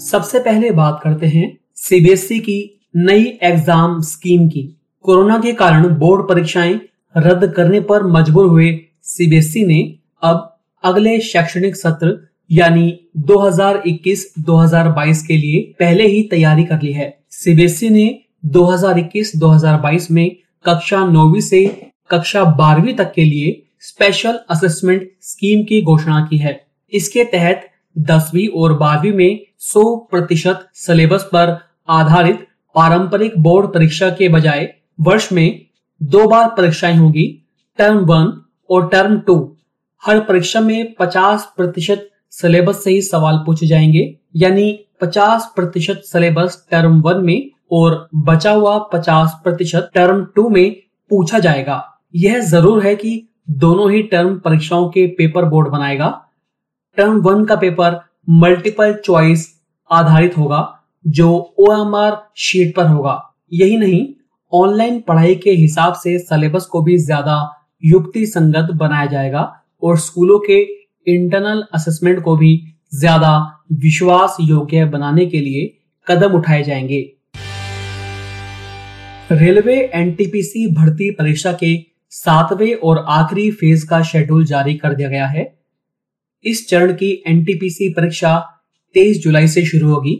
सबसे पहले बात करते हैं सीबीएसई की नई एग्ज़ाम स्कीम की। कोरोना के कारण बोर्ड परीक्षाएँ रद्द करने पर मजबूर हुए सीबीएसई ने। अब अगले शैक्षणिक सत्र यानी 2021-2022 के लिए पहले ही तैयारी कर ली है। सीबीएसई ने 2021-2022 में कक्षा नौवीं से कक्षा बारहवीं तक के लिए स्पेशल असेसमेंट स्कीम की घोषणा की है। इसके तहत दसवीं और बारहवीं में 100 प्रतिशत सिलेबस पर आधारित पारंपरिक बोर्ड परीक्षा के बजाय वर्ष में दो बार परीक्षाएँ होगी टर्म वन और टर्म टू हर परीक्षा में 50 प्रतिशत सिलेबस से ही सवाल पूछे जाएँगे, यानी 50 प्रतिशत सिलेबस टर्म वन में और बचा हुआ 50 प्रतिशत टर्म टू में पूछा जाएगा। यह ज़रूर है कि दोनों ही टर्म परीक्षाओं के पेपर बोर्ड बनाएगा। टर्म वन का पेपर मल्टीपल चॉइस आधारित होगा, जो ओ एम आर शीट पर होगा। यही नहीं, ऑनलाइन पढ़ाई के हिसाब से सिलेबस को भी ज़्यादा युक्ति संगत बनाया जाएगा और स्कूलों के इंटरनल असेसमेंट को भी ज़्यादा विश्वास योग्य बनाने के लिए कदम उठाए जाएँगे। रेलवे एनटीपीसी भर्ती परीक्षा के सातवें और आखिरी फ़ेज़ का शेड्यूल जारी कर दिया गया है। इस चरण की एनटीपीसी परीक्षा 23 जुलाई से शुरू होगी।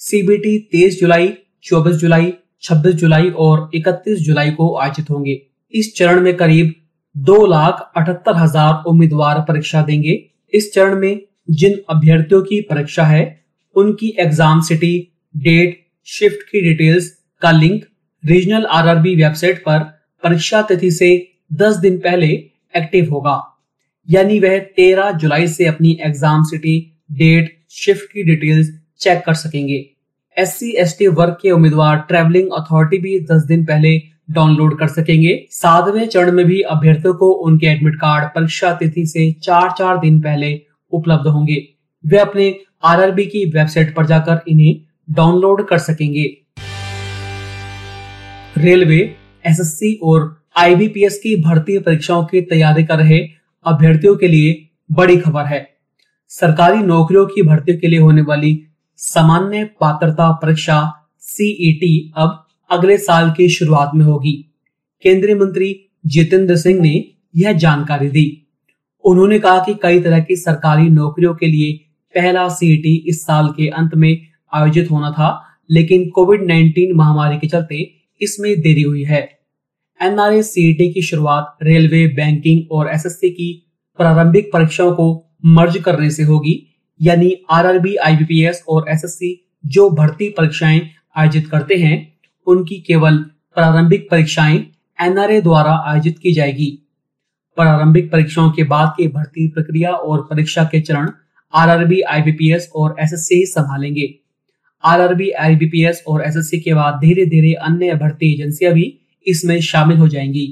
सीबीटी 23 जुलाई 24 जुलाई 26 जुलाई और 31 जुलाई को आयोजित होंगे। इस चरण में करीब दो लाख अठहत्तर हज़ार उम्मीदवार परीक्षा देंगे। इस चरण में जिन अभ्यर्थियों की परीक्षा है, उनकी एग्ज़ाम सिटी, डेट, शिफ्ट की डिटेल्स का लिंक रीजनल आरआरबी वेबसाइट पर परीक्षा तिथि से 10 दिन पहले एक्टिव होगा। यानी वह 13 जुलाई से अपनी एग्ज़ाम सिटी डेट शिफ्ट की डिटेल्स चेक कर सकेंगे। एस सी एस टी वर्ग के उम्मीदवार ट्रेवलिंग अथॉरिटी भी 10 दिन पहले डाउनलोड कर सकेंगे। सातवें चरण में भी अभ्यर्थियों को उनके एडमिट कार्ड परीक्षा तिथि से चार चार दिन पहले उपलब्ध होंगे। वे अपने आरआरबी की वेबसाइट पर जाकर इन्हें डाउनलोड कर सकेंगे। रेलवे एसएससी और आईबीपीएस की भर्ती परीक्षाओं की तैयारी कर रहे अभ्यर्थियों के लिए बड़ी खबर है। सरकारी नौकरियों की भर्ती के लिए होने वाली सामान्य पात्रता परीक्षा सीईटी अब अगले साल की शुरुआत में होगी। केंद्रीय मंत्री जितेंद्र सिंह ने यह जानकारी दी। उन्होंने कहा कि कई तरह की सरकारी नौकरियों के लिए पहला सीईटी इस साल के अंत में आयोजित होना था, लेकिन कोविड 19 महामारी के चलते इसमें देरी हुई है। एनआरए सीईटी की शुरुआत रेलवे, बैंकिंग और एसएससी की प्रारंभिक परीक्षाओं को मर्ज करने से होगी, यानी आरआरबी आईबीपीएस और एसएससी जो भर्ती परीक्षाएँ आयोजित करते हैं, उनकी केवल प्रारंभिक परीक्षाएँ एनआरए द्वारा आयोजित की जाएगी। प्रारंभिक परीक्षाओं के बाद की भर्ती प्रक्रिया और परीक्षा के चरण आरआरबी आईबीपीएस और एसएससी संभालेंगे। आरआरबी आईबीपीएस और एसएससी के बाद धीरे धीरे अन्य भर्ती एजेंसियाँ भी इसमें शामिल हो जाएँगी।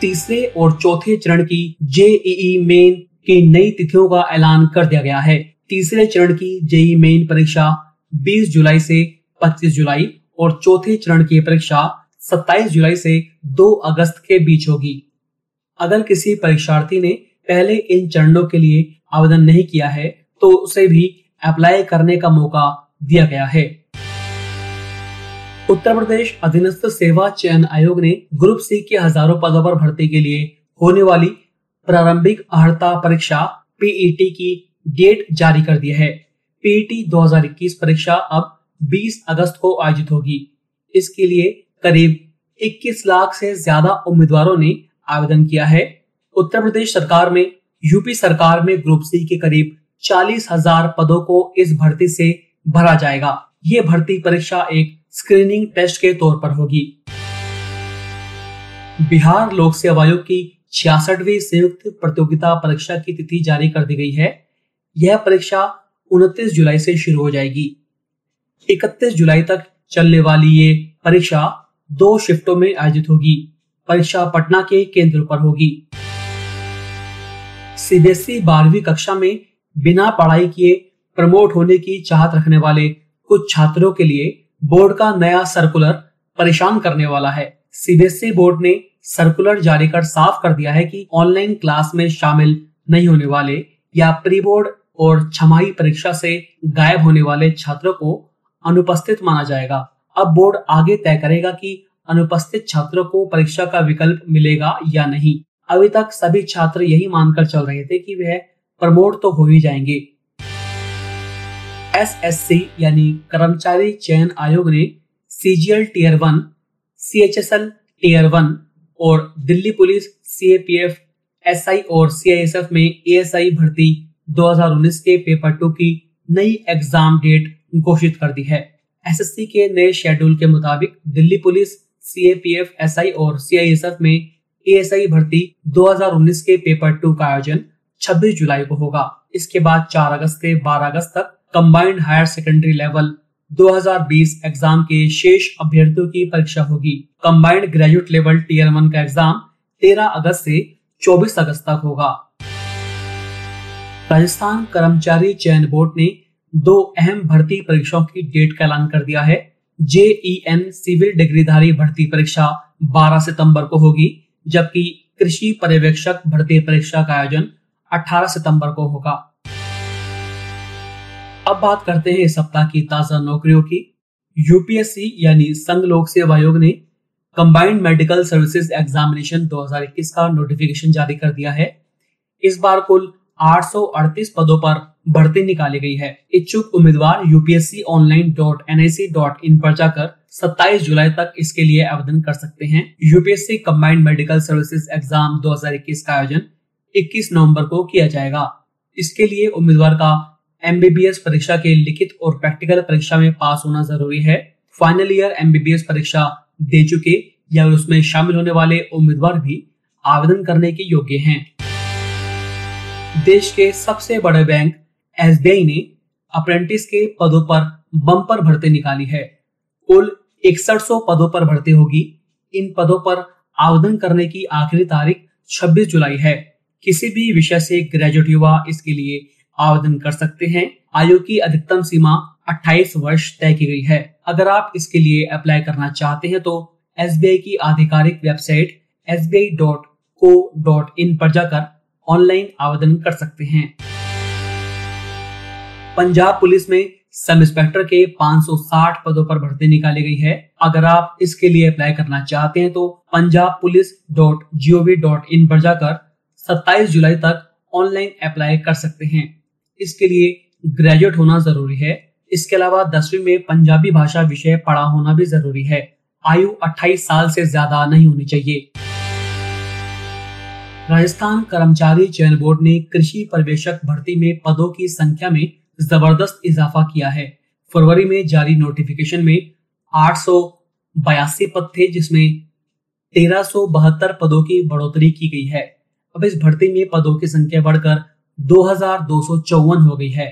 तीसरे और चौथे चरण की जेईई मेन की नई तिथियों का ऐलान कर दिया गया है। तीसरे चरण की जेई मेन परीक्षा 20 जुलाई से 25 जुलाई और चौथे चरण की परीक्षा 27 जुलाई से 2 अगस्त के बीच होगी। अगर किसी परीक्षार्थी ने पहले इन चरणों के लिए आवेदन नहीं किया है तो उसे भी अप्लाई करने का मौका दिया गया है। उत्तर प्रदेश अधीनस्थ सेवा चयन आयोग ने ग्रुप सी के हज़ारों पदों पर भर्ती के लिए होने वाली प्रारंभिक अर्हता परीक्षा पीईटी की डेट जारी कर दी है। पीईटी 2021 परीक्षा अब 20 अगस्त को आयोजित होगी। इसके लिए करीब 21 लाख से ज़्यादा उम्मीदवारों ने आवेदन किया है। उत्तर प्रदेश सरकार में, यूपी सरकार में ग्रुप सी के करीब चालीस हज़ार पदों को इस भर्ती से भरा जाएगा। ये भर्ती परीक्षा एक स्क्रीनिंग टेस्ट के तौर पर होगी। बिहार लोक सेवा आयोग की छियासठवी संयुक्त प्रतियोगिता परीक्षा की तिथि जारी कर दी गई है। यह परीक्षा 29 जुलाई से शुरू हो जाएगी। 31 जुलाई तक चलने वाली ये परीक्षा दो शिफ्टों में आयोजित होगी। परीक्षा पटना के केंद्र पर होगी। सीबीएसई बारहवीं कक्षा में बिना पढ़ाई किए प्रमोट होने की चाहत रखने वाले कुछ छात्रों के लिए बोर्ड का नया सर्कुलर परेशान करने वाला है। सीबीएसई बोर्ड ने सर्कुलर जारी कर साफ़ कर दिया है कि ऑनलाइन क्लास में शामिल नहीं होने वाले या प्री बोर्ड और छमाही परीक्षा से गायब होने वाले छात्रों को अनुपस्थित माना जाएगा। अब बोर्ड आगे तय करेगा कि अनुपस्थित छात्रों को परीक्षा का विकल्प मिलेगा या नहीं। अभी तक सभी छात्र यही मानकर चल रहे थे कि वह प्रमोट तो हो ही जाएँगे। एसएससी यानी कर्मचारी चयन आयोग ने CGL tier one C H CHSL tier one और दिल्ली पुलिस सीएपीएफ एसआई और सीआईएसएफ में एएसआई भर्ती 2019 के पेपर टू की नई एग्ज़ाम डेट घोषित कर दी है। एसएससी के नए शेड्यूल के मुताबिक दिल्ली पुलिस सीएपीएफ एसआई और सीआईएसएफ में एएसआई भर्ती 2019 के पेपर टू का आयोजन 26 जुलाई को होगा। इसके बाद 4 अगस्त से 12 अगस्त तक combined higher secondary level 2020 exam के शेष अभ्यर्थियों की परीक्षा होगी। Combined graduate level tier one का एग्ज़ाम 13 अगस्त से 24 अगस्त तक होगा। राजस्थान कर्मचारी चयन बोर्ड ने दो अहम भर्ती परीक्षाओं की डेट का ऐलान कर दिया है। जेईएन सिविल डिग्रीधारी भर्ती परीक्षा 12 सितंबर को होगी, जबकि कृषि पर्यवेक्षक भर्ती परीक्षा का आयोजन 18 सितंबर को होगा। अब बात करते हैं इस सप्ताह की ताज़ा नौकरियों की। यूपीएससी यानी संघ लोक सेवा आयोग ने कंबाइंड मेडिकल सर्विसेज़ एग्जामिनेशन 2021 का नोटिफिकेशन जारी कर दिया है। इस बार कुल 838 पदों पर भर्ती निकाली गई है। इच्छुक उम्मीदवार UPSC online dot N I C dot in पर जाकर 27 जुलाई तक इसके लिए आवेदन कर सकते हैं। UPSC combined medical services exam 2021 का आयोजन 21 नवंबर को किया जाएगा। इसके लिए उम्मीदवार का एमबीबीएस परीक्षा के लिखित और प्रैक्टिकल परीक्षा में पास होना ज़रूरी है। फाइनल ईयर एमबीबीएस परीक्षा दे चुके या उसमें शामिल होने वाले उम्मीदवार भी आवेदन करने के योग्य हैं। देश के सबसे बड़े बैंक एस ने अप्रेंटिस के पदों पर बम्पर भर्ती निकाली है। कुल इकसठ पदों पर भर्ती होगी। इन पदों पर आवेदन करने की आखिरी तारीख 26 जुलाई है। किसी भी विषय से ग्रेजुएट युवा इसके लिए आवेदन कर सकते हैं। आयु की अधिकतम सीमा 28 वर्ष तय की गई है। अगर आप इसके लिए अप्लाई करना चाहते हैं तो एसबीआई की आधिकारिक वेबसाइट एस पर जाकर ऑनलाइन आवेदन कर सकते हैं। पंजाब पुलिस में सब इंस्पेक्टर के 560 पदों पर भर्ती निकाली गई है। अगर आप इसके लिए अप्लाई करना चाहते हैं तो Punjab police dot G O V dot in पर जाकर 27 जुलाई तक ऑनलाइन अप्लाई कर सकते हैं। इसके लिए ग्रेजुएट होना ज़रूरी है। इसके अलावा दसवीं में पंजाबी भाषा विषय पढ़ा होना भी ज़रूरी है। आयु 28 साल से ज़्यादा नहीं होनी चाहिए। राजस्थान कर्मचारी चयन बोर्ड ने कृषि पर्यवेक्षक भर्ती में पदों की संख्या में ज़बरदस्त इजाफा किया है। फरवरी में जारी नोटिफिकेशन में आठ सौ बयासी पद थे, जिसमें तेरह पदों की बढ़ोतरी की गई है। अब इस भर्ती में पदों की संख्या बढ़कर दो हज़ार दो सौ चौवन हो गई है।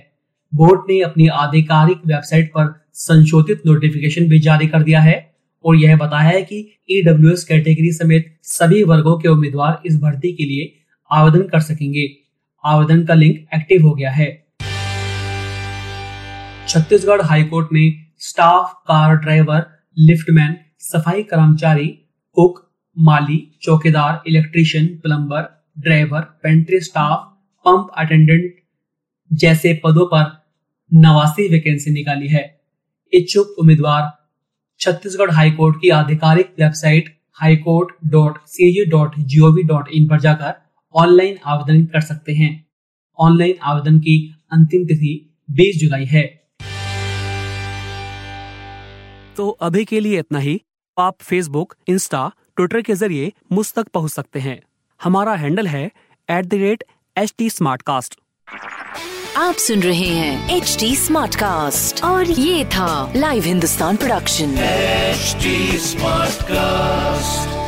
बोर्ड ने अपनी आधिकारिक वेबसाइट पर संशोधित नोटिफिकेशन भी जारी कर दिया है और यह बताया है कि ईडब्ल्यू e कैटेगरी समेत सभी वर्गों के उम्मीदवार इस भर्ती के लिए आवेदन कर सकेंगे। आवेदन का लिंक एक्टिव हो गया है। छत्तीसगढ़ हाईकोर्ट ने स्टाफ, कार ड्राइवर, लिफ्टमैन, सफ़ाई कर्मचारी, कुक, माली, चौकीदार, electrician, plumber, driver, pantry staff pump attendant जैसे पदों पर नवासी वैकेंसी निकाली है। इच्छुक उम्मीदवार छत्तीसगढ़ हाईकोर्ट की आधिकारिक website high court dot C G dot G O V dot in पर जाकर ऑनलाइन आवेदन कर सकते हैं। ऑनलाइन आवेदन की अंतिम तिथि 20 जुलाई है। तो अभी के लिए इतना ही। आप फेसबुक इंस्टा ट्विटर के ज़रिए मुझ तक पहुँच सकते हैं। हमारा हैंडल है at the rate H T smart cast आप सुन रहे हैं एच टी स्मार्ट कास्ट और ये था live Hindustan production H smart cast